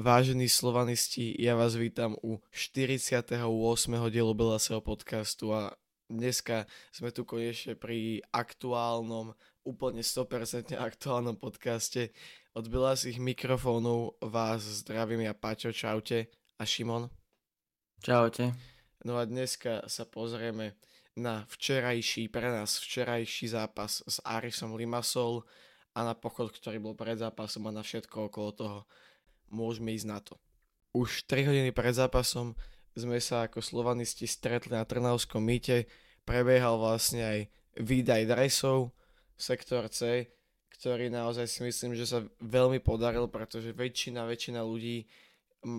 Vážení slovanisti, ja vás vítam u 48. dielu Belaseho podcastu a dneska sme tu konečne pri aktuálnom, úplne 100% aktuálnom podcaste. Od Belasých mikrofónov vás zdravím ja Paťo, čaute a Šimon. Čaute. No a dneska sa pozrieme na včerajší, pre nás včerajší zápas s Arisom Limassol a na pochod, ktorý bol pred zápasom a na všetko okolo toho môžeme ísť na to. Už 3 hodiny pred zápasom sme sa ako slovanisti stretli na Trnavskom mýte, prebiehal vlastne aj výdaj dresov, sektor C, ktorý naozaj si myslím, že sa veľmi podaril, pretože väčšina, väčšina ľudí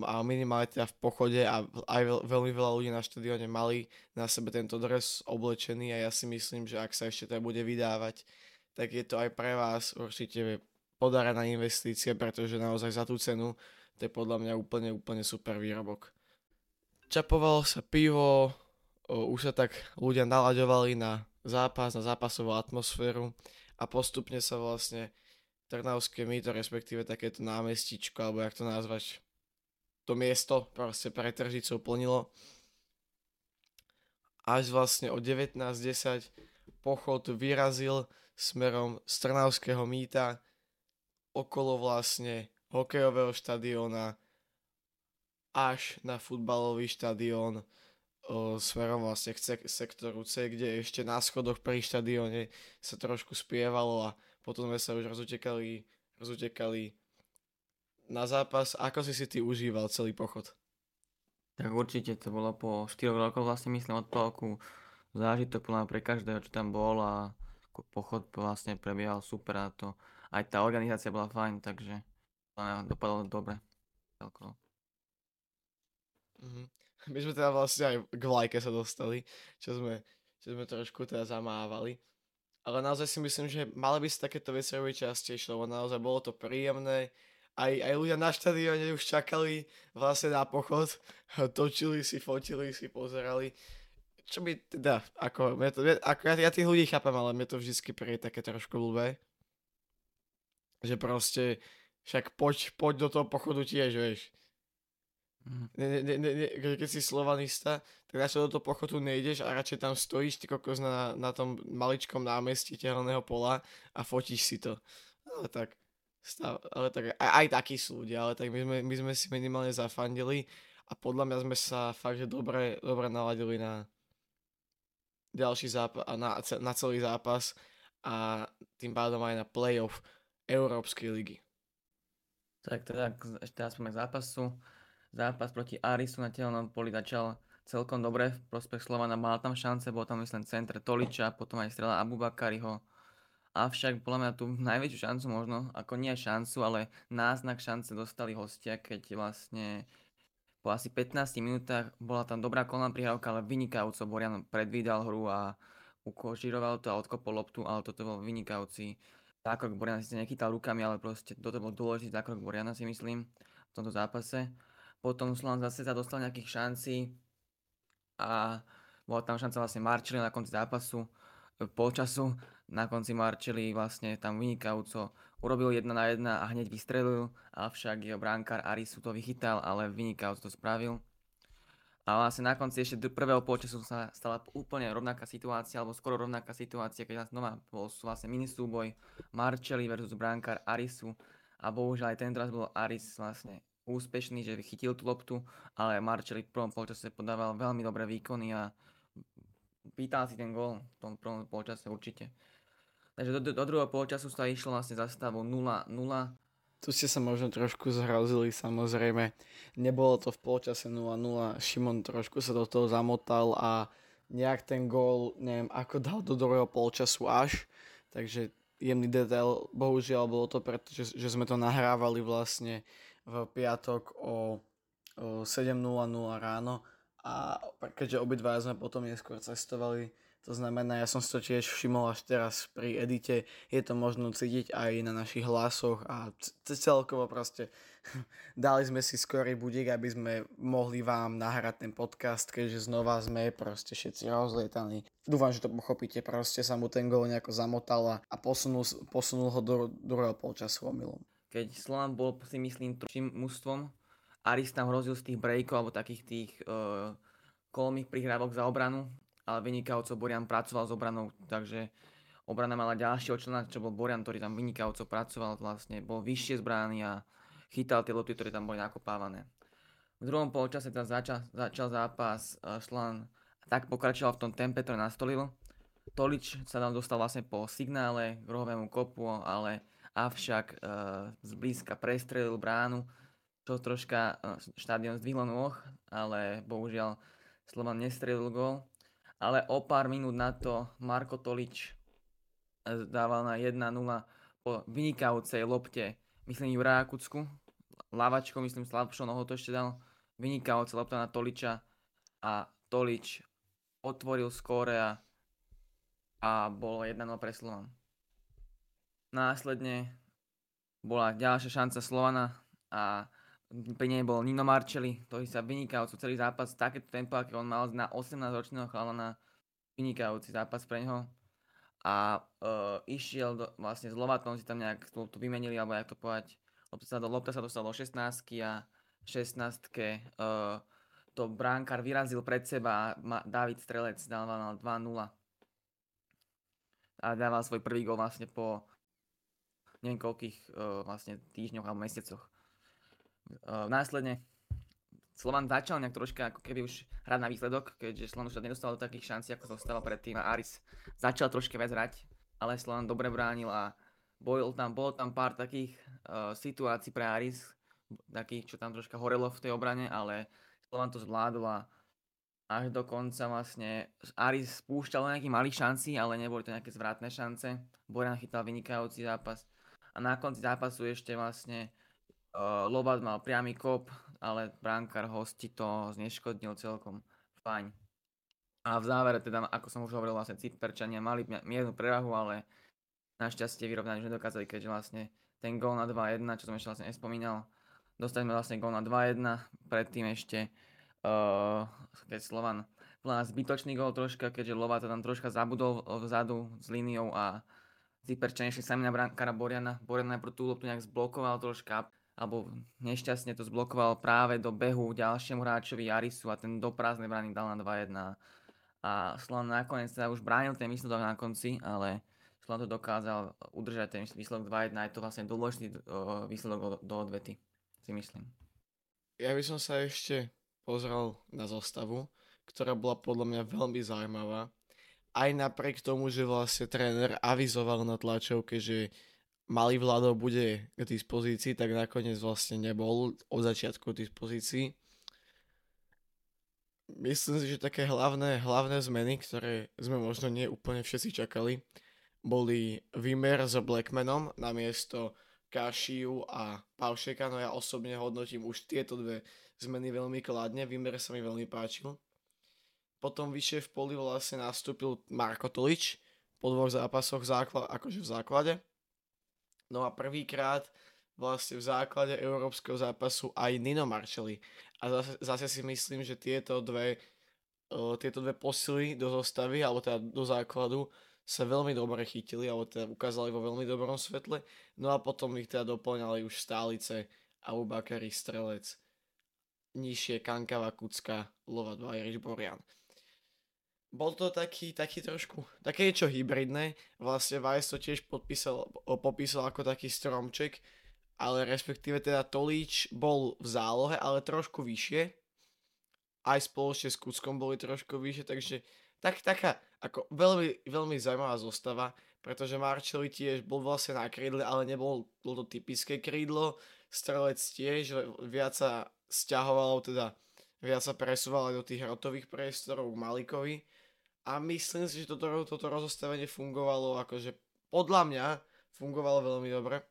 a minimálne teda v pochode a aj veľ, veľmi veľa ľudí na štadióne mali na sebe tento dres oblečený a ja si myslím, že ak sa ešte to bude vydávať, tak je to aj pre vás určite podarená investícia, pretože naozaj za tú cenu to je podľa mňa úplne, úplne super výrobok. Čapovalo sa pivo, už sa tak ľudia nalaďovali na zápas, na zápasovú atmosféru a postupne sa vlastne Trnavské mýto, respektíve takéto námestičko, alebo jak to nazvať, to miesto proste pre tržicou plnilo. Až vlastne o 19.10 pochod vyrazil smerom z Trnavského mýta okolo vlastne hokejového štadióna až na futbalový štadión smerom vlastne k sektoru C, kde ešte na schodoch pri štadióne sa trošku spievalo a potom sme sa už rozutekali, rozutekali na zápas. Ako si si ty užíval celý pochod? Tak určite to bolo po 4 rokoch vlastne myslím od polku zážitok pre každého, čo tam bol a pochod vlastne prebiehal super a to aj tá organizácia bola fajn, takže dopadlo dobre. Celkovo. Mm-hmm. My sme teda vlastne aj k vlajke sa dostali, čo sme, čo sme trošku teda zamávali. Ale naozaj si myslím, že mali by sa takéto veci robiť častejšie, lebo naozaj bolo to príjemné. Aj, aj ľudia na štadióne už čakali vlastne na pochod, točili si, fotili si, pozerali. Čo by teda, ako, to, ako ja, ja tých ľudí chápem, ale mne to vždycky príde také trošku blbé že proste však poď, poď do toho pochodu tiež, vieš. Mm. Ne, ne, ne, ne, keď si slovanista, tak radšej do toho pochodu nejdeš a radšej tam stojíš ty kokos na, na tom maličkom námestí tehelného pola a fotíš si to. Ale tak, stav, ale tak aj, aj takí sú ľudia, ale tak my sme, my sme si minimálne zafandili a podľa mňa sme sa fakt, že dobre, dobre naladili na ďalší zápas, na, na celý zápas a tým pádom aj na playoff Európskej ligy. Tak teda ešte k zápasu. Zápas proti Arisu na telnom poli začal celkom dobre v prospech Slovana. Mal tam šance, bol tam myslím centre Toliča, potom aj strela Abubakariho. Avšak podľa mňa tu najväčšiu šancu možno, ako nie šancu, ale náznak šance dostali hostia, keď vlastne po asi 15 minútach bola tam dobrá kolná prihrávka, ale vynikajúco. Borian predvídal hru a ukožiroval to a odkopol loptu, ale toto bol vynikajúci zákrok. Boriana si nechytal rukami, ale proste toto bol dôležitý zákrok Boriana si myslím v tomto zápase. Potom Slovan zase sa dostal nejakých šancí a bola tam šanca vlastne Marčeli na konci zápasu, e, polčasu, na konci Marčeli vlastne tam vynikajúco urobil jedna na jedna a hneď vystrelil, avšak jeho bránkár Arisu to vychytal, ale vynikajúco to spravil. A vlastne na konci ešte prvého polčasu sa stala úplne rovnaká situácia, alebo skoro rovnaká situácia, keď znova bol vlastne mini súboj Marcelli versus bránkar Arisu. A bohužiaľ aj ten raz bol Aris vlastne úspešný, že chytil tú loptu, ale Marcelli v prvom polčase podával veľmi dobré výkony a pýtal si ten gól v tom prvom polčase určite. Takže do, do, do druhého polčasu sa išlo vlastne za stavu 0-0 tu ste sa možno trošku zhrozili, samozrejme. Nebolo to v polčase 0-0, Šimon trošku sa do toho zamotal a nejak ten gól, neviem, ako dal do druhého polčasu až, takže jemný detail, bohužiaľ bolo to preto, že, že sme to nahrávali vlastne v piatok o, o 7.00 ráno. A keďže obidva sme potom neskôr cestovali to znamená, ja som si to tiež všimol až teraz pri edite, je to možno cítiť aj na našich hlasoch a celkovo proste dali sme si skorý budík, aby sme mohli vám nahrať ten podcast, keďže znova sme proste všetci rozlietaní. Dúfam, že to pochopíte, proste sa mu ten gol nejako zamotal a posunul, posunul ho do druhého polčasu omylom. Keď Slovan bol si myslím tým mužstvom, Aris tam hrozil z tých breakov alebo takých tých uh, kolmých prihrávok za obranu, ale vynikajúco Borian pracoval s obranou, takže obrana mala ďalšieho člena, čo bol Borian, ktorý tam vynikajúco pracoval vlastne, bol vyššie zbrány a chytal tie lopty, ktoré tam boli nakopávané. V druhom polčase tam začal, začal zápas uh, Slovan tak pokračoval v tom tempe, ktoré nastolil. Tolič sa tam dostal vlastne po signále k rohovému kopu, ale avšak uh, zblízka prestrelil bránu čo troška eh, štadión zdvihlo nôh, ale bohužiaľ Slovan nestrelil gol. Ale o pár minút na to Marko Tolič eh, dával na 1-0 po vynikajúcej lopte, myslím ju Rákucku, lavačko, myslím slabšou nohou to ešte dal, vynikajúca lopta na Toliča a Tolič otvoril skóre a, a bolo 1-0 pre Slovan. Následne bola ďalšia šanca Slovana a pri nej bol Nino Marcelli, ktorý sa vynikajúco celý zápas, takéto tempo, aké on mal na 18-ročného chalana, vynikajúci zápas pre neho. A uh, išiel do, vlastne s Lovatom, si tam nejak to, to vymenili, alebo jak to povedať, lopta sa, do, lopta sa dostal do 16 a v 16 uh, to bránkar vyrazil pred seba a David Strelec dával 2-0. A dával svoj prvý gol vlastne po niekoľkých uh, vlastne týždňoch alebo mesiacoch. Uh, následne Slovan začal nejak troška ako keby už hrať na výsledok, keďže Slovan už nedostal do takých šancí, ako zostával predtým a Aris začal troška viac hrať, ale Slovan dobre bránil a bojil tam, bolo tam pár takých uh, situácií pre Aris, takých, čo tam troška horelo v tej obrane, ale Slovan to zvládol a až do konca vlastne Aris spúšťal nejaký malých šancí, ale neboli to nejaké zvratné šance. Bojan chytal vynikajúci zápas a na konci zápasu ešte vlastne Uh, Lobat mal priamy kop, ale bránkar hosti to zneškodnil celkom fajn. A v závere teda, ako som už hovoril, vlastne Cyperčania mali miernu prevahu, ale našťastie vyrovnať už nedokázali, keďže vlastne ten gól na 2-1, čo som ešte vlastne nespomínal, dostali sme vlastne gól na 2-1, predtým ešte uh, keď Slovan plná zbytočný gól troška, keďže Lova tam troška zabudol vzadu s líniou a Cyperčania išli sami na brankára Boriana. Borian najprv tú loptu nejak zblokoval troška alebo nešťastne to zblokoval práve do behu ďalšiemu hráčovi Jarisu a ten do prázdnej brány dal na 2-1. A Slovan nakoniec sa už bránil ten výsledok na konci, ale Slovan to dokázal udržať ten výsledok 2-1 a je to vlastne dôležitý výsledok do, do odvety, si myslím. Ja by som sa ešte pozrel na zostavu, ktorá bola podľa mňa veľmi zaujímavá. Aj napriek tomu, že vlastne tréner avizoval na tlačovke, že malý Vlado bude k dispozícii, tak nakoniec vlastne nebol od začiatku k dispozícii. Myslím si, že také hlavné, hlavné zmeny, ktoré sme možno nie úplne všetci čakali, boli Vimer s Blackmanom na miesto Kašiu a Paušeka, no ja osobne hodnotím už tieto dve zmeny veľmi kladne, Vimer sa mi veľmi páčil. Potom vyššie v poli vlastne nastúpil Marko Tolič po dvoch zápasoch základ, akože v základe No a prvýkrát vlastne v základe európskeho zápasu aj Nino Marcelli. A zase, zase si myslím, že tieto dve, uh, tieto dve posily do zostavy, alebo teda do základu, sa veľmi dobre chytili, alebo teda ukázali vo veľmi dobrom svetle. No a potom ich teda doplňali už stálice Abu Bakari Strelec, nižšie Kankava Kucka, Lova Dvajrič Borian bol to taký, taký trošku, také niečo hybridné. Vlastne Vice to tiež podpísal, popísal ako taký stromček, ale respektíve teda Tolíč bol v zálohe, ale trošku vyššie. Aj spoločne s Kuckom boli trošku vyššie, takže tak, taká ako veľmi, veľmi zaujímavá zostava, pretože Marcelli tiež bol vlastne na krídle, ale nebol bol to typické krídlo. Strelec tiež viac sa stiahovalo, teda viac sa presúval do tých rotových priestorov k Malikovi a myslím si, že toto, toto rozostavenie fungovalo akože podľa mňa fungovalo veľmi dobre.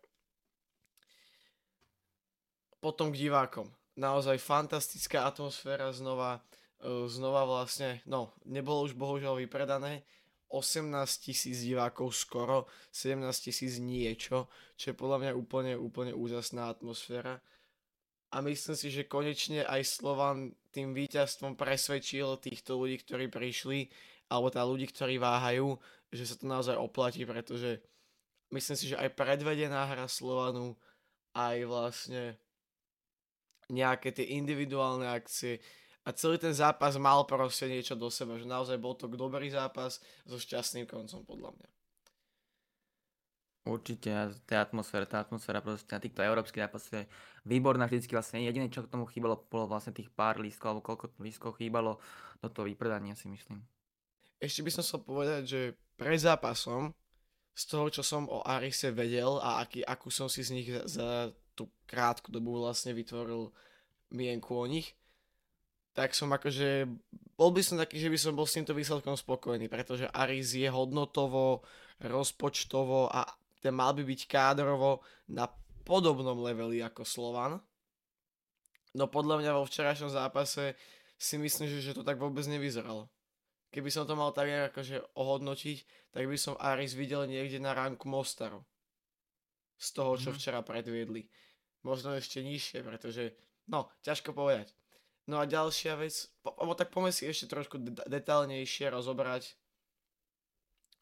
Potom k divákom. Naozaj fantastická atmosféra znova, e, znova vlastne, no, nebolo už bohužiaľ vypredané, 18 tisíc divákov skoro, 17 tisíc niečo, čo je podľa mňa úplne, úplne úžasná atmosféra. A myslím si, že konečne aj Slovan tým víťazstvom presvedčil týchto ľudí, ktorí prišli, alebo teda ľudí, ktorí váhajú, že sa to naozaj oplatí, pretože myslím si, že aj predvedená hra Slovanu, aj vlastne nejaké tie individuálne akcie a celý ten zápas mal proste niečo do seba, že naozaj bol to dobrý zápas so šťastným koncom podľa mňa. Určite, tá atmosféra, tá atmosféra proste na týchto európskych zápasoch je výborná vždycky vlastne. Jediné, čo k tomu chýbalo, bolo vlastne tých pár lístkov, alebo koľko lístkov chýbalo do toho vypredania si myslím. Ešte by som chcel povedať, že pred zápasom z toho, čo som o Arise vedel a aký, akú som si z nich za, za tú krátku dobu vlastne vytvoril mienku o nich, tak som akože, bol by som taký, že by som bol s týmto výsledkom spokojný, pretože Aris je hodnotovo, rozpočtovo a ten mal by byť kádrovo na podobnom leveli ako Slovan. No podľa mňa vo včerajšom zápase si myslím, že, že to tak vôbec nevyzeralo. Keby som to mal tak akože ohodnotiť, tak by som Aris videl niekde na ránku Mostaru. Z toho, čo mm. včera predviedli. Možno ešte nižšie, pretože, no, ťažko povedať. No a ďalšia vec, po, tak poďme si ešte trošku de- detálnejšie rozobrať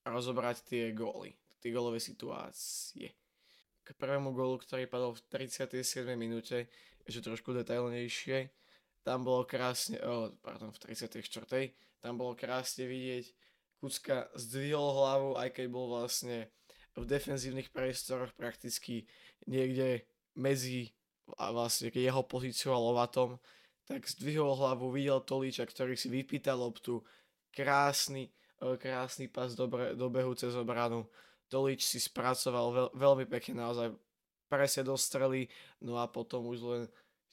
rozobrať tie góly tie golové situácie. K prvému gólu, ktorý padol v 37. minúte, ešte trošku detailnejšie, tam bolo krásne, oh, pardon, v 34. tam bolo krásne vidieť, Kucka zdvihol hlavu, aj keď bol vlastne v defenzívnych priestoroch prakticky niekde medzi a vlastne jeho pozíciou a Lovatom, tak zdvihol hlavu, videl Tolíča, ktorý si vypýtal loptu, krásny, krásny pas do, do behu cez obranu, Dolič si spracoval veľ, veľmi pekne naozaj presne do strely, no a potom už len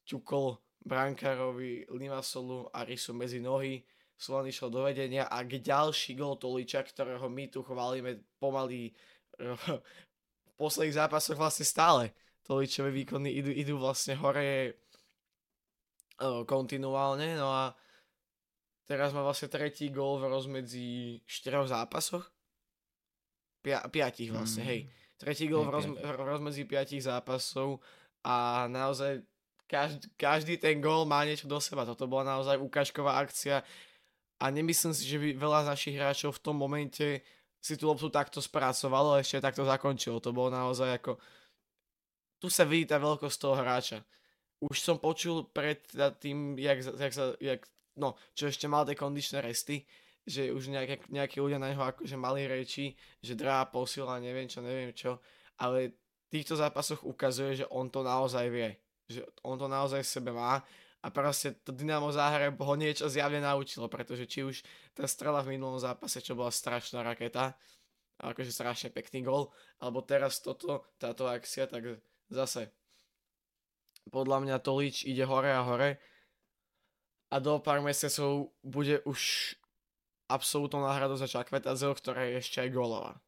ťukol brankárovi Limasolu a Risu medzi nohy, Slovan išiel do vedenia a ďalší gol Toliča, ktorého my tu chválime pomaly v posledných zápasoch vlastne stále. Toličové výkony idú, idú vlastne hore kontinuálne, no a teraz má vlastne tretí gol v rozmedzi štyroch zápasoch Pia, piatich vlastne, mm. hej. Tretí gol v, roz, v rozmedzi piatich zápasov a naozaj každý, každý ten gól má niečo do seba. Toto bola naozaj ukážková akcia a nemyslím si, že by veľa z našich hráčov v tom momente si tú loptu takto spracovalo a ešte takto zakončilo. To bolo naozaj ako... Tu sa vidí tá veľkosť toho hráča. Už som počul pred tým, jak, jak, jak, no, čo ešte mal tie kondičné resty, že už nejaké, nejakí ľudia na neho akože mali reči, že drá posila, neviem čo, neviem čo, ale v týchto zápasoch ukazuje, že on to naozaj vie, že on to naozaj v sebe má a proste to Dynamo Záhreb ho niečo zjavne naučilo, pretože či už tá strela v minulom zápase, čo bola strašná raketa, akože strašne pekný gol, alebo teraz toto, táto akcia, tak zase podľa mňa Tolič ide hore a hore a do pár mesiacov bude už absolútnou náhradou za Čakvetadzeho, ktorá je ešte aj gólová.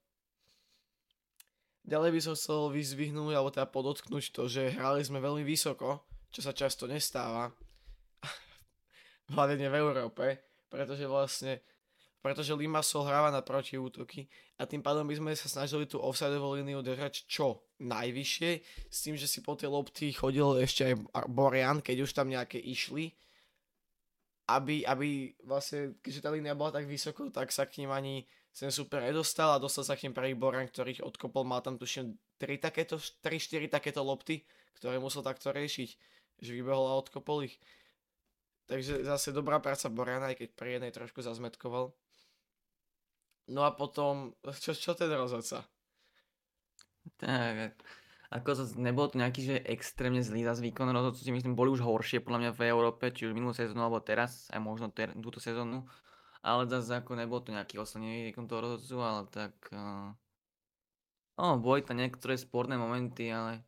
Ďalej by som chcel vyzvihnúť, alebo teda podotknúť to, že hrali sme veľmi vysoko, čo sa často nestáva, hlavne v Európe, pretože vlastne pretože Limassol hráva na protiútoky a tým pádom by sme sa snažili tú offsideovú líniu držať čo najvyššie, s tým, že si po tej lopty chodil ešte aj Borian, keď už tam nejaké išli, aby, aby vlastne, keďže tá línia bola tak vysoko, tak sa k ním ani ten super nedostal a dostal sa k ním prvý Boran, ktorý ich odkopol, mal tam tuším 3 takéto, 3-4 takéto lopty, ktoré musel takto riešiť, že vybehol a odkopol ich. Takže zase dobrá práca Borana, aj keď pri jednej trošku zazmetkoval. No a potom, čo, čo ten rozhodca? Tak, ako to, nebol to nejaký, že extrémne zlý zase výkon rozhodcu si myslím, boli už horšie podľa mňa v Európe, či už minulú sezónu alebo teraz, aj možno ter, túto sezónu. Ale zase ako nebol to nejaký výkon toho rozhodcu, ale tak... Uh... No, boli to niektoré sporné momenty, ale...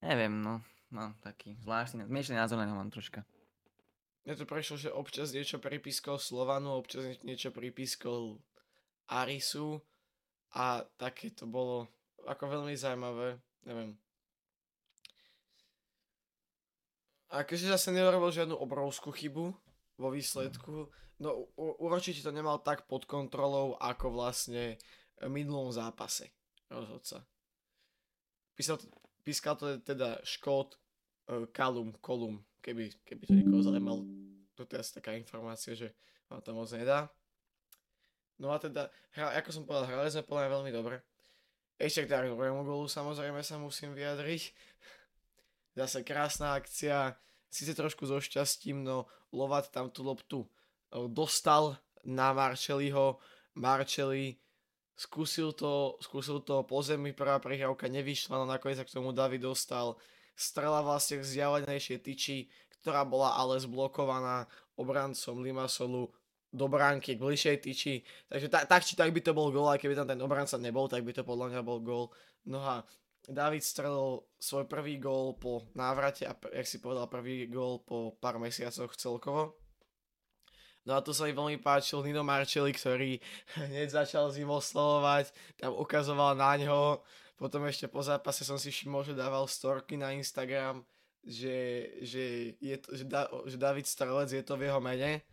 Neviem, no. No, taký zvláštny, zmiešaný názor na ňo mám troška. Mne to prešlo, že občas niečo pripískol Slovanu, občas niečo pripískol Arisu a také to bolo ako veľmi zaujímavé, neviem. A keďže zase neurobil žiadnu obrovskú chybu vo výsledku, no určite to nemal tak pod kontrolou, ako vlastne v minulom zápase rozhodca. Písal, pískal to teda Škót, uh, Kalum, Kolum, keby, keby to niekoho zaujímal. To asi taká informácia, že vám to moc nedá. No a teda, hra, ako som povedal, hrali sme podľa veľmi dobre. Ešte k druhému golu samozrejme sa musím vyjadriť. zase krásna akcia, síce trošku so šťastím, no Lovat tam tú loptu e, dostal na Marčeliho, Marčeli skúsil to, skúsil to po zemi, prvá prihrávka nevyšla, no nakoniec sa k tomu David dostal. Strela vlastne k vzdialenejšej tyči, ktorá bola ale zblokovaná obrancom Limasolu do bránky k bližšej tyči. Takže tak, tak či tak by to bol gól, aj keby tam ten obranca nebol, tak by to podľa mňa bol gól. No a David strelil svoj prvý gól po návrate a, jak si povedal, prvý gól po pár mesiacoch celkovo. No a tu sa mi veľmi páčil Nino Marcelli, ktorý hneď začal s ním oslovovať, tam ukazoval na ňo, potom ešte po zápase som si všimol, že dával storky na Instagram, že, že, je to, že, da, že David Strelec je to v jeho mene.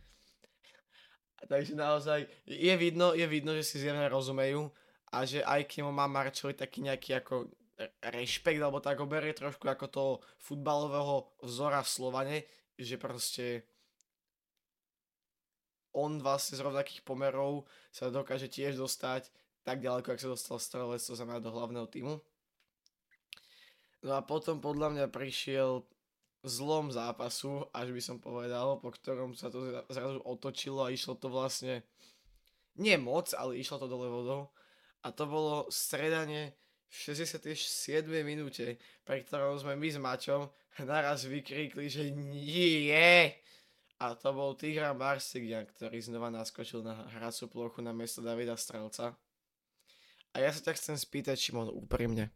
Takže naozaj je vidno, je vidno, že si zjavne rozumejú a že aj keď má Marcelli taký nejaký ako rešpekt, alebo tak ho berie trošku ako toho futbalového vzora v Slovane, že proste on vlastne z rovnakých pomerov sa dokáže tiež dostať tak ďaleko, ako sa dostal Strelec, to znamená do hlavného týmu. No a potom podľa mňa prišiel zlom zápasu, až by som povedal, po ktorom sa to zrazu otočilo a išlo to vlastne nie moc, ale išlo to dole vodou. A to bolo stredanie v 67. minúte, pri ktorom sme my s Mačom naraz vykríkli, že nie! A to bol Tigra Marsigian, ktorý znova naskočil na hraciu plochu na miesto Davida Strelca. A ja sa ťa chcem spýtať, Šimon, úprimne.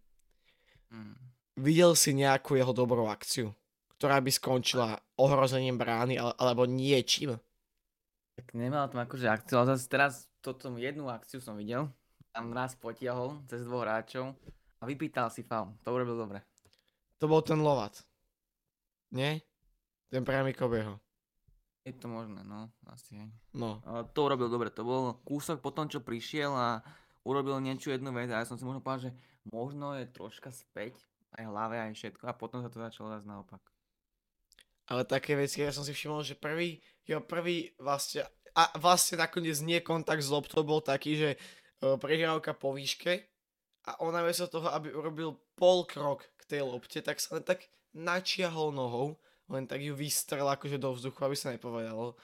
Mm. Videl si nejakú jeho dobrú akciu, ktorá by skončila ohrozením brány alebo niečím? Tak nemal tam akože akciu, ale zase teraz toto jednu akciu som videl. Tam raz potiahol cez dvoch hráčov a vypýtal si faul. To urobil dobre. To bol ten Lovat. Nie? Ten priamy Kobeho. Je to možné, no, asi aj. No. Ale to urobil dobre, to bol kúsok po tom, čo prišiel a urobil niečo jednu vec a ja som si možno povedal, že možno je troška späť, aj hlave, aj všetko a potom sa to začalo zase naopak. Ale také veci, ja som si všimol, že prvý, jo, prvý vlastne, a vlastne nakoniec nie kontakt s loptou bol taký, že prehrávka po výške a on namiesto toho, aby urobil pol krok k tej lopte, tak sa len tak načiahol nohou len tak ju vystrel akože do vzduchu, aby sa nepovedalo.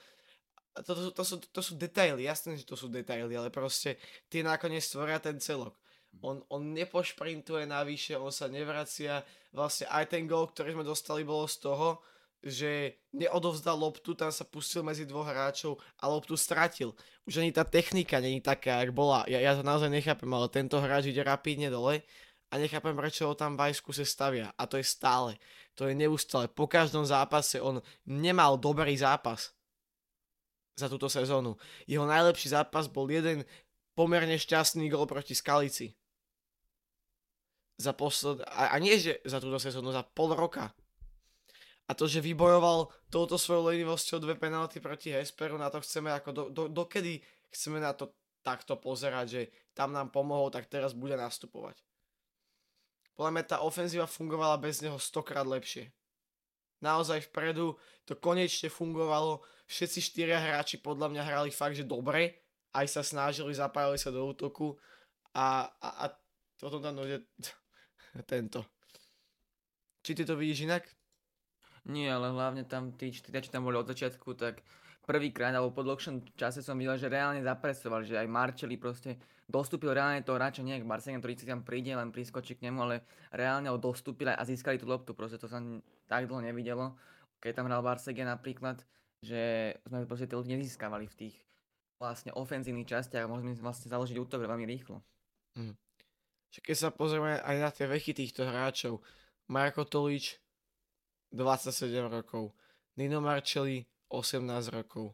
A to, to, to, sú, to sú detaily, jasné, že to sú detaily, ale proste tie nakoniec stvoria ten celok. On, on nepošprintuje navyše, on sa nevracia. Vlastne aj ten gol, ktorý sme dostali, bolo z toho, že neodovzdal loptu, tam sa pustil medzi dvoch hráčov a loptu stratil. Už ani tá technika není taká, jak bola. Ja, ja to naozaj nechápem, ale tento hráč ide rapidne dole a nechápem, prečo ho tam Vajsku se stavia. A to je stále to je neustále. Po každom zápase on nemal dobrý zápas za túto sezónu. Jeho najlepší zápas bol jeden pomerne šťastný gol proti Skalici. Za posled... a, a nie, že za túto sezónu, za pol roka. A to, že vybojoval touto svojou lenivosťou dve penalty proti Hesperu, na to chceme ako do, do, dokedy chceme na to takto pozerať, že tam nám pomohol, tak teraz bude nastupovať. Podľa mňa tá ofenzíva fungovala bez neho stokrát lepšie. Naozaj vpredu to konečne fungovalo. Všetci štyria hráči podľa mňa hrali fakt, že dobre. Aj sa snažili, zapájali sa do útoku. A, a, a potom tam dojde tento. Či ty to vidíš inak? Nie, ale hlavne tam tí čo tam boli od začiatku, tak prvýkrát alebo po dlhšom čase som videl, že reálne zapresovali, že aj Marčeli proste dostúpil reálne toho hráča, nie Barcelona, ktorý si tam príde, len priskočí k nemu, ale reálne ho dostúpili a získali tú loptu, proste to sa tak dlho nevidelo. Keď tam hral Barcelona napríklad, že sme proste tie nezískavali v tých vlastne ofenzívnych častiach a sme vlastne založiť útok veľmi rýchlo. Mm. Keď sa pozrieme aj na tie veky týchto hráčov, Marko Tolič 27 rokov, Nino Marcelli 18 rokov,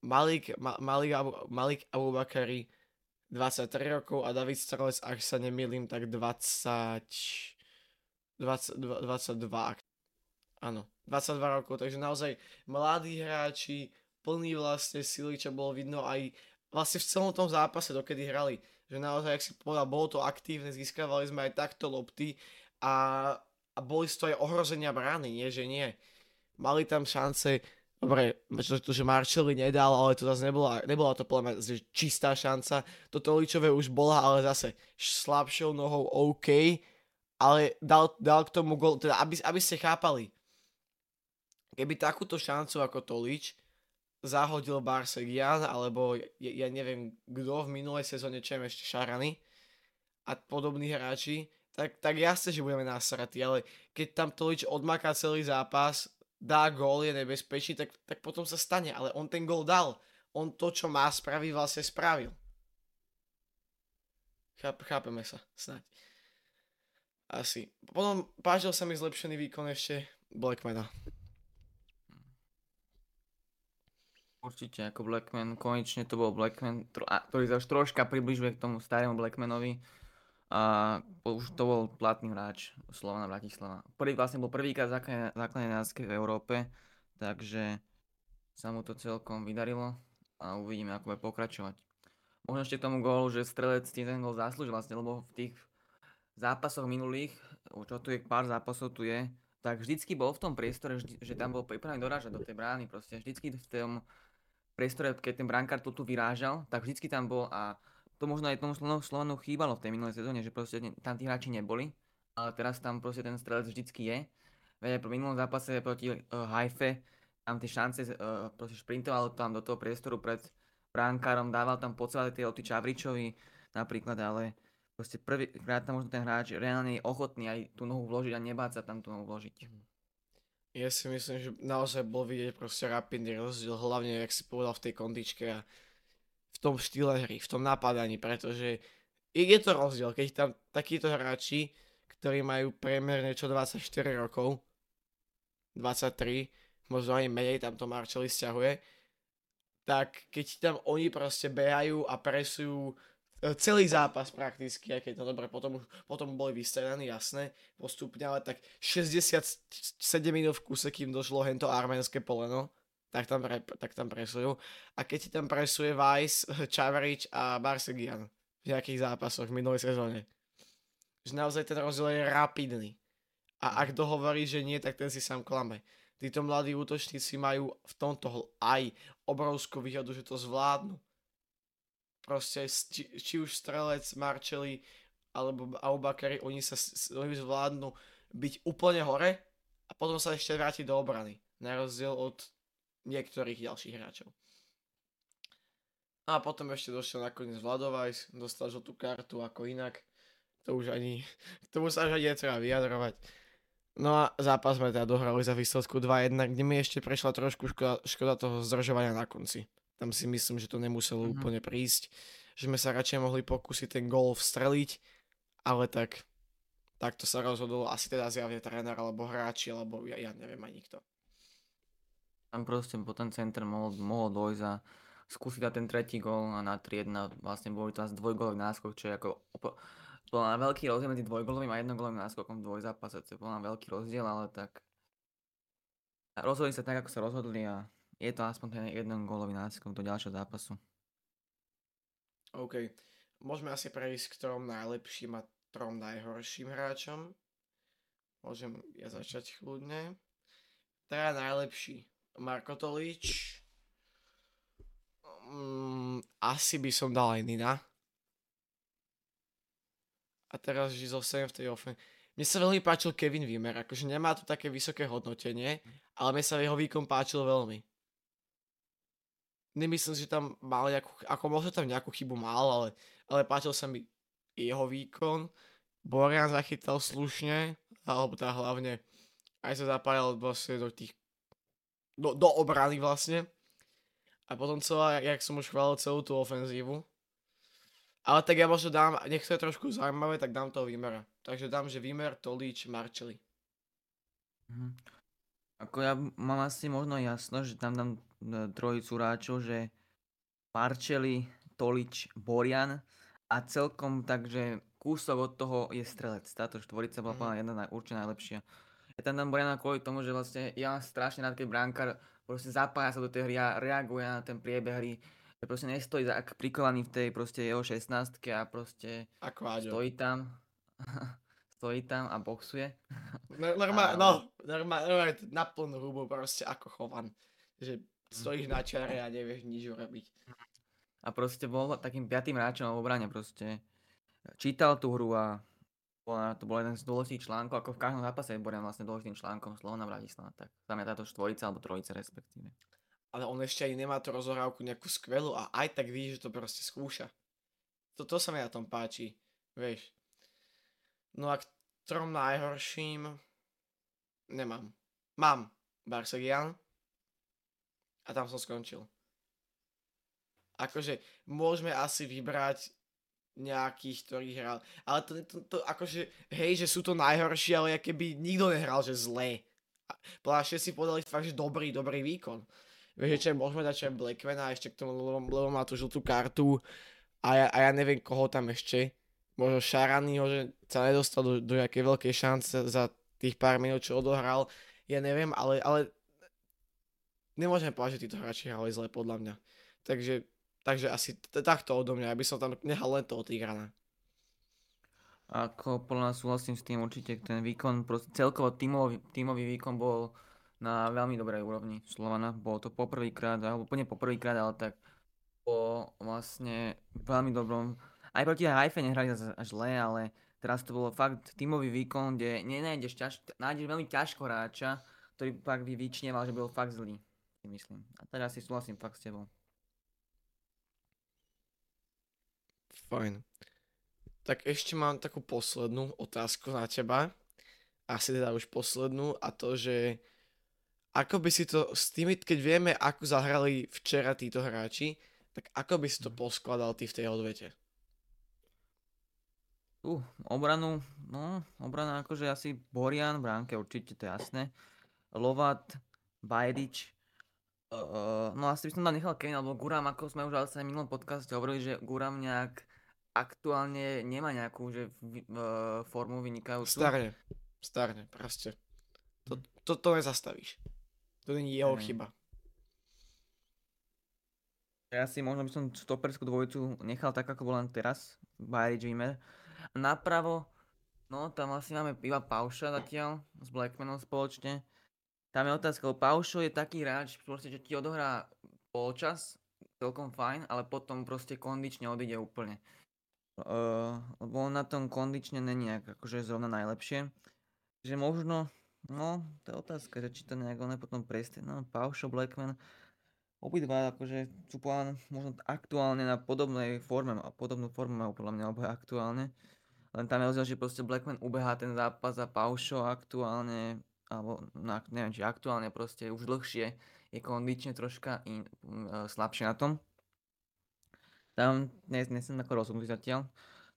Malik, Ma, Malik, Abu, Malik Abubakari 23 rokov a David Strelec, ak sa nemýlim, tak 20... 20 22. Áno, 22 rokov, takže naozaj mladí hráči, plný vlastne sily, čo bolo vidno aj vlastne v celom tom zápase, dokedy hrali. Že naozaj, ak si povedal, bolo to aktívne, získavali sme aj takto lopty a, a boli toho aj ohrozenia brány, nie že nie. Mali tam šance Dobre, to, to, že Marcelli nedal, ale to zase nebola, nebola to podľa mňa čistá šanca. To Toličové už bola, ale zase slabšou nohou OK, ale dal, dal k tomu gol, teda aby, aby ste chápali, keby takúto šancu ako Tolič zahodil Barsegian, alebo ja, ja neviem, kto v minulej sezóne, čo ešte Šarany a podobní hráči, tak, tak jasne, že budeme nasratí, ale keď tam Tolič odmaká celý zápas, dá gól, je nebezpečný, tak, tak potom sa stane, ale on ten gól dal. On to, čo má spraviť, vlastne spravil. Cháp, chápeme sa, snáď. Asi. Potom páčil sa mi zlepšený výkon ešte Blackmana. Určite, ako Blackman, konečne to bol Blackman, ktorý sa už troška približuje k tomu starému Blackmanovi. A už to bol platný hráč Slovana Bratislava. Prvý vlastne bol prvýkrát základnej v Európe, takže sa mu to celkom vydarilo a uvidíme, ako bude pokračovať. Možno ešte k tomu gólu, že strelec ten gól zaslúžil vlastne, lebo v tých zápasoch minulých, čo tu je pár zápasov tu je, tak vždycky bol v tom priestore, že tam bol pripravený dorážať do tej brány, proste vždycky v tom priestore, keď ten brankár tu, tu vyrážal, tak vždycky tam bol a to možno aj tomu Slovanu chýbalo v tej minulej sezóne, že proste tam tí hráči neboli, ale teraz tam proste ten strelec vždycky je. Veď pri minulom zápase proti uh, Haife tam tie šance uh, proste šprintoval tam do toho priestoru pred bránkárom, dával tam po celé tie loty Čavričovi napríklad, ale proste prvýkrát tam možno ten hráč reálne je ochotný aj tú nohu vložiť a nebáť sa tam tú nohu vložiť. Ja si myslím, že naozaj bol vidieť proste rapidný rozdiel, hlavne, jak si povedal, v tej kondičke a tom štýle hry, v tom napadaní, pretože je to rozdiel, keď tam takíto hráči, ktorí majú priemerne čo 24 rokov, 23, možno aj menej, tam to Marčeli stiahuje, tak keď tam oni proste behajú a presujú e, celý zápas prakticky, aj keď to dobre, potom, potom boli vystredaní, jasné, postupne, ale tak 67 minút v kuse, kým došlo hento arménske poleno, tak tam, pre, tak tam presujú. A keď ti tam presuje Vice, Čavarič a Barsegian v nejakých zápasoch v minulej sezóne. Že naozaj ten rozdiel je rapidný. A ak to hovorí, že nie, tak ten si sám klame. Títo mladí útočníci majú v tomto aj obrovskú výhodu, že to zvládnu. Proste či, či už Strelec, Marčeli alebo Aubakari, oni sa oni zvládnu byť úplne hore a potom sa ešte vrátiť do obrany. Na rozdiel od niektorých ďalších hráčov. A potom ešte došiel nakoniec Vladovajs, dostal žltú kartu ako inak. To už ani, k tomu sa už ani netreba vyjadrovať. No a zápas sme teda dohrali za výsledku 2-1, kde mi ešte prešla trošku škoda, škoda toho zdržovania na konci. Tam si myslím, že to nemuselo mm-hmm. úplne prísť, že sme sa radšej mohli pokúsiť ten gol vstreliť, ale tak takto sa rozhodol asi teda zjavne tréner alebo hráči, alebo ja, ja neviem ani nikto tam proste po ten center mohol, mohol dojsť a skúsiť dať ten tretí gól a na 3-1 vlastne boli to asi dvojgolový náskok, čo je ako bol na veľký rozdiel medzi dvojgolovým a jednogolovým náskokom v dvojzápase, to bol na veľký rozdiel, ale tak rozhodli sa tak, ako sa rozhodli a je to aspoň ten jeden gólový náskok do ďalšieho zápasu. OK. Môžeme asi prejsť k trom najlepším a trom najhorším hráčom. Môžem ja začať chľudne. Teda najlepší. Marko Tolič. Mm, asi by som dal aj Nina. A teraz zostanem v tej ofen. Mne sa veľmi páčil Kevin Wimmer, akože nemá tu také vysoké hodnotenie, ale mne sa jeho výkon páčil veľmi. Nemyslím si, že tam mal nejakú, ako možno tam nejakú chybu mal, ale, ale páčil sa mi jeho výkon. Borian zachytal slušne, alebo teda hlavne aj sa zapájal vlastne do tých do, do obrany vlastne. A potom celá, jak som už chválil celú tú ofenzívu. Ale tak ja možno dám, nech to je trošku zaujímavé, tak dám toho Vimera. Takže dám, že Vimer, Tolíč, Marčeli. Mhm. Ako ja mám asi možno jasno, že tam dám e, trojicu hráčov, že Marčeli, Tolič, Borian a celkom takže kúsok od toho je strelec. Táto štvorica bola mm. jedna určite najlepšia. Ja tam dám kvôli tomu, že vlastne ja mám strašne rád, keď bránkar proste zapája sa do tej hry a reaguje na ten priebeh hry. Že proste nestojí ak prikovaný v tej proste jeho 16 a proste Ako stojí tam. stojí tam a boxuje. Normálne, no, normálne, na plnú hubu proste ako chovan. Že stojíš na čare a nevieš nič urobiť. A proste bol takým piatým hráčom v obrane proste. Čítal tú hru a to bol jeden z dôležitých článkov, ako v každom zápase je Borian vlastne dôležitým článkom Slovana Bratislava, tak za mňa táto štvorica alebo trojica respektíve. Ale on ešte aj nemá tú rozohrávku nejakú skvelú a aj tak vidí, že to proste skúša. To, to sa mi na tom páči, vieš. No a k najhorším nemám. Mám Barsegian a tam som skončil. Akože môžeme asi vybrať nejakých, ktorí hral. Ale to, to, to akože, hej, že sú to najhorší, ale keby nikto nehral, že zlé. Podľa si podali fakt, že dobrý, dobrý výkon. Vieš, čo môžeme dať čo aj Blackmana ešte k tomu, lebo, lebo má tú žltú kartu a ja, a ja neviem koho tam ešte. Možno Šaranyho, že sa nedostal do, do nejakej veľkej šance za tých pár minút, čo odohral. Ja neviem, ale, ale nemôžeme povedať, že títo hráči hrali zle podľa mňa. Takže Takže asi takto odo mňa, aby som tam nehal len toho Tigrana. Ako podľa nás súhlasím s tým určite, ten výkon, celkovo tímový, tímový výkon bol na veľmi dobrej úrovni Slovana. Bolo to poprvýkrát, alebo úplne poprvýkrát, ale tak po vlastne veľmi dobrom. Aj proti Haife nehrali zle, ale teraz to bolo fakt tímový výkon, kde nenájdeš ťaž, nájdeš veľmi ťažko hráča, ktorý pak by vyčnieval, že bol fakt zlý, myslím. A teraz si súhlasím fakt s tebou. Fajn. Tak ešte mám takú poslednú otázku na teba. Asi teda už poslednú a to, že ako by si to s tými, keď vieme, ako zahrali včera títo hráči, tak ako by si to mhm. poskladal ty v tej odvete? Uh, obranu, no, obrana akože asi Borian, bránke určite, to je jasné. Lovat, Bajdič, uh, no asi by som tam nechal Kane alebo Guram, ako sme už v minulom podcaste hovorili, že Guram nejak aktuálne nemá nejakú že, uh, formu vynikajúcu. Starne, starne, proste. To, to, to nezastavíš. To není jeho hmm. chyba. Ja si možno by som stoperskú dvojicu nechal tak, ako bola teraz. Bajrič Wimmer. Napravo, no tam asi máme iba Pauša zatiaľ s Blackmanom spoločne. Tam je otázka, lebo Paušo je taký hráč, že ti odohrá polčas, celkom fajn, ale potom proste kondične odíde úplne. Uh, lebo on na tom kondične není akože zrovna najlepšie. Že možno, no, to je otázka, že či to nejak on potom prestie. No, Paušo, Blackman, obidva akože sú plán možno aktuálne na podobnej forme, a podobnú formu majú podľa mňa oboje aktuálne. Len tam je rozdiel, že proste Blackman ubehá ten zápas a Paušo aktuálne, alebo no, neviem, či aktuálne proste už dlhšie je kondične troška in, uh, slabšie na tom. Tam nie, nie ako rozhodnutý zatiaľ.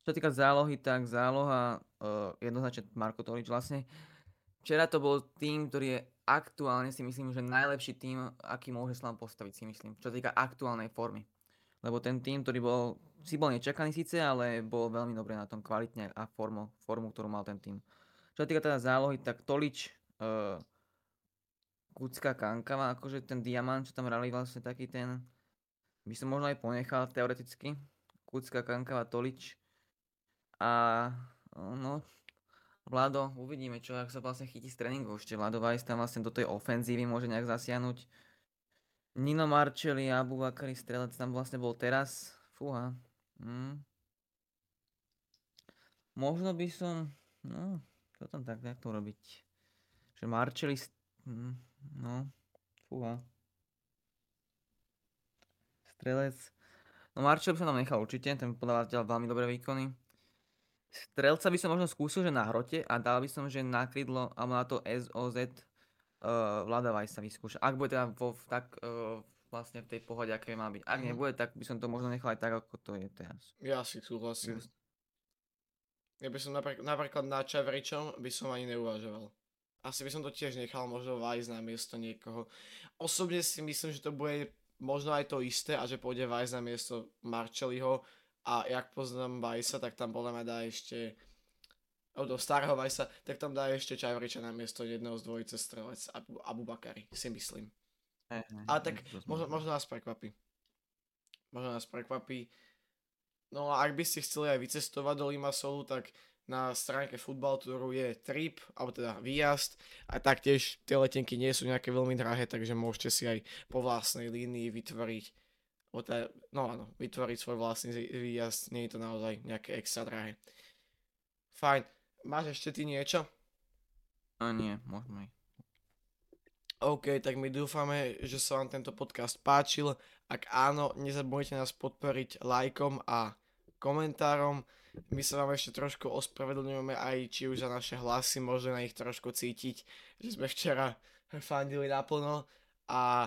Čo sa týka zálohy, tak záloha uh, jednoznačne Marko Tolič vlastne. Včera to bol tým, ktorý je aktuálne si myslím, že najlepší tým, aký môže Slam postaviť si myslím. Čo týka aktuálnej formy. Lebo ten tým, ktorý bol, si bol nečakaný síce, ale bol veľmi dobre na tom kvalitne a formu, formu, ktorú mal ten tým. Čo sa týka teda zálohy, tak Tolič, uh, Kucka, Kankava, akože ten diamant, čo tam hrali vlastne taký ten by som možno aj ponechal teoreticky. Kucka, Kankava, Tolič. A no, Vlado, uvidíme, čo ak sa vlastne chytí z tréningov. Ešte Vlado Vajs tam vlastne do tej ofenzívy môže nejak zasiahnuť. Nino Marcelli, Abu Bakari, strelec tam vlastne bol teraz. Fúha. Hm. Možno by som, no, čo tam tak, jak to robiť? Že Marcelli, hm, no, fúha strelec. No Marčel by som tam nechal určite, ten podávateľ veľmi dobré výkony. Strelca by som možno skúsil, že na hrote a dal by som, že na krydlo alebo na to SOZ uh, Vlada Vajsa vyskúša. Ak bude teda vo, tak uh, vlastne v tej pohode, aké má byť. Ak mm. nebude, tak by som to možno nechal aj tak, ako to je teraz. Ja si súhlasím. Ja by som napríklad, napríklad na Čavričom by som ani neuvažoval. Asi by som to tiež nechal možno Vajs na miesto niekoho. Osobne si myslím, že to bude možno aj to isté a že pôjde Vajs na miesto Marčeliho a jak poznám Vajsa, tak tam podľa mňa dá ešte do starého Vajsa, tak tam dá ešte Čajvriča na miesto jedného z dvojice strelec Abu, Abu Bakari, si myslím. Eh, eh, a tak možno, možno nás prekvapí. Možno nás prekvapí. No a ak by ste chceli aj vycestovať do Limassolu, tak na stránke Football Touru je trip, alebo teda výjazd a taktiež tie letenky nie sú nejaké veľmi drahé, takže môžete si aj po vlastnej línii vytvoriť no áno, vytvoriť svoj vlastný výjazd, nie je to naozaj nejaké extra drahé. Fajn. máš ešte ty niečo? A nie, môžeme. OK, tak my dúfame, že sa vám tento podcast páčil. Ak áno, nezabudnite nás podporiť lajkom a komentárom. My sa vám ešte trošku ospravedlňujeme aj či už za naše hlasy, možno na ich trošku cítiť, že sme včera fandili naplno a,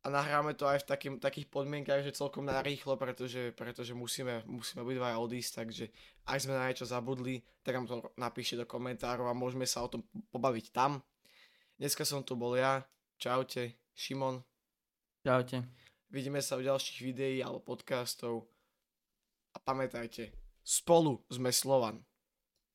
a nahráme to aj v takým, takých podmienkach, že celkom narýchlo, pretože, pretože musíme, musíme obidva odísť, takže ak sme na niečo zabudli, tak nám to napíšte do komentárov a môžeme sa o tom pobaviť tam. Dneska som tu bol ja, čaute, Šimon. Čaute. Vidíme sa v ďalších videí alebo podcastov. A pamätajte, spolu sme Slovan.